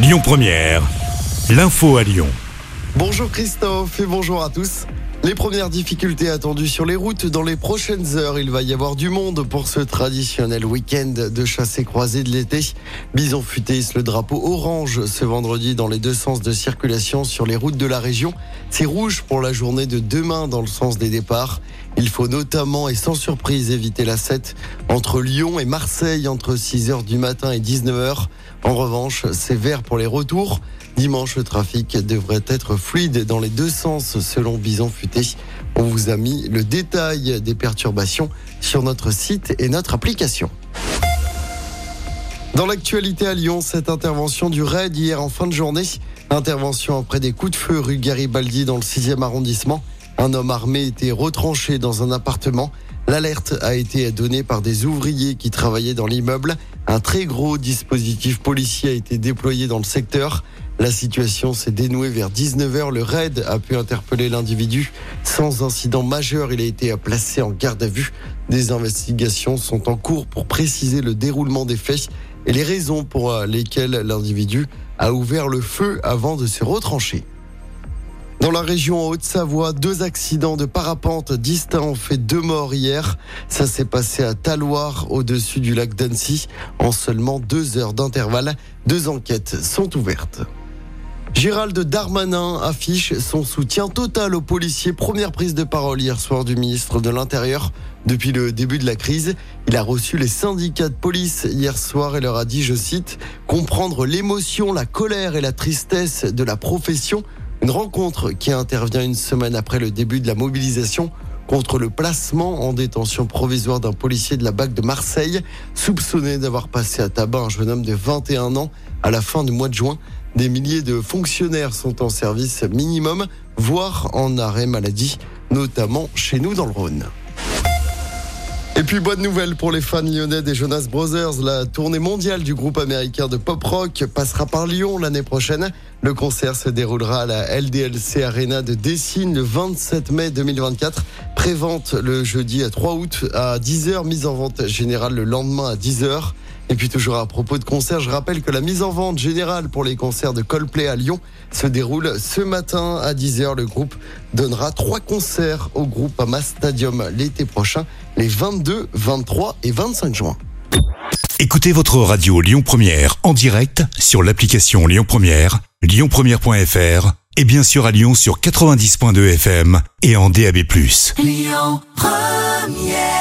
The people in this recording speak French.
Lyon Première, l'info à Lyon. Bonjour Christophe et bonjour à tous. Les premières difficultés attendues sur les routes dans les prochaines heures. Il va y avoir du monde pour ce traditionnel week-end de chassé croisé de l'été. Bison futé le drapeau orange ce vendredi dans les deux sens de circulation sur les routes de la région. C'est rouge pour la journée de demain dans le sens des départs. Il faut notamment et sans surprise éviter la 7 entre Lyon et Marseille entre 6h du matin et 19h. En revanche, c'est vert pour les retours. Dimanche, le trafic devrait être fluide dans les deux sens selon Bison Futé. On vous a mis le détail des perturbations sur notre site et notre application. Dans l'actualité à Lyon, cette intervention du RAID hier en fin de journée. Intervention après des coups de feu rue Garibaldi dans le 6e arrondissement. Un homme armé était retranché dans un appartement. L'alerte a été donnée par des ouvriers qui travaillaient dans l'immeuble. Un très gros dispositif policier a été déployé dans le secteur. La situation s'est dénouée vers 19h. Le raid a pu interpeller l'individu. Sans incident majeur, il a été placé en garde à vue. Des investigations sont en cours pour préciser le déroulement des faits et les raisons pour lesquelles l'individu a ouvert le feu avant de se retrancher. Dans la région Haute-Savoie, deux accidents de parapente distincts ont fait deux morts hier. Ça s'est passé à Taloir, au-dessus du lac d'Annecy. En seulement deux heures d'intervalle, deux enquêtes sont ouvertes. Gérald Darmanin affiche son soutien total aux policiers. Première prise de parole hier soir du ministre de l'Intérieur. Depuis le début de la crise, il a reçu les syndicats de police hier soir et leur a dit, je cite, comprendre l'émotion, la colère et la tristesse de la profession. Une rencontre qui intervient une semaine après le début de la mobilisation contre le placement en détention provisoire d'un policier de la BAC de Marseille, soupçonné d'avoir passé à tabac un jeune homme de 21 ans à la fin du mois de juin. Des milliers de fonctionnaires sont en service minimum, voire en arrêt maladie, notamment chez nous dans le Rhône. Et puis bonne nouvelle pour les fans lyonnais des Jonas Brothers, la tournée mondiale du groupe américain de pop rock passera par Lyon l'année prochaine. Le concert se déroulera à la LDLC Arena de Dessine le 27 mai 2024. Prévente le jeudi à 3 août à 10h, mise en vente générale le lendemain à 10h. Et puis toujours à propos de concerts, je rappelle que la mise en vente générale pour les concerts de Coldplay à Lyon se déroule ce matin à 10h. Le groupe donnera trois concerts au groupe Ama Stadium l'été prochain, les 22, 23 et 25 juin. Écoutez votre radio Lyon Première en direct sur l'application Lyon Première, lyonpremière.fr et bien sûr à Lyon sur 90.2 FM et en DAB+. Lyon Première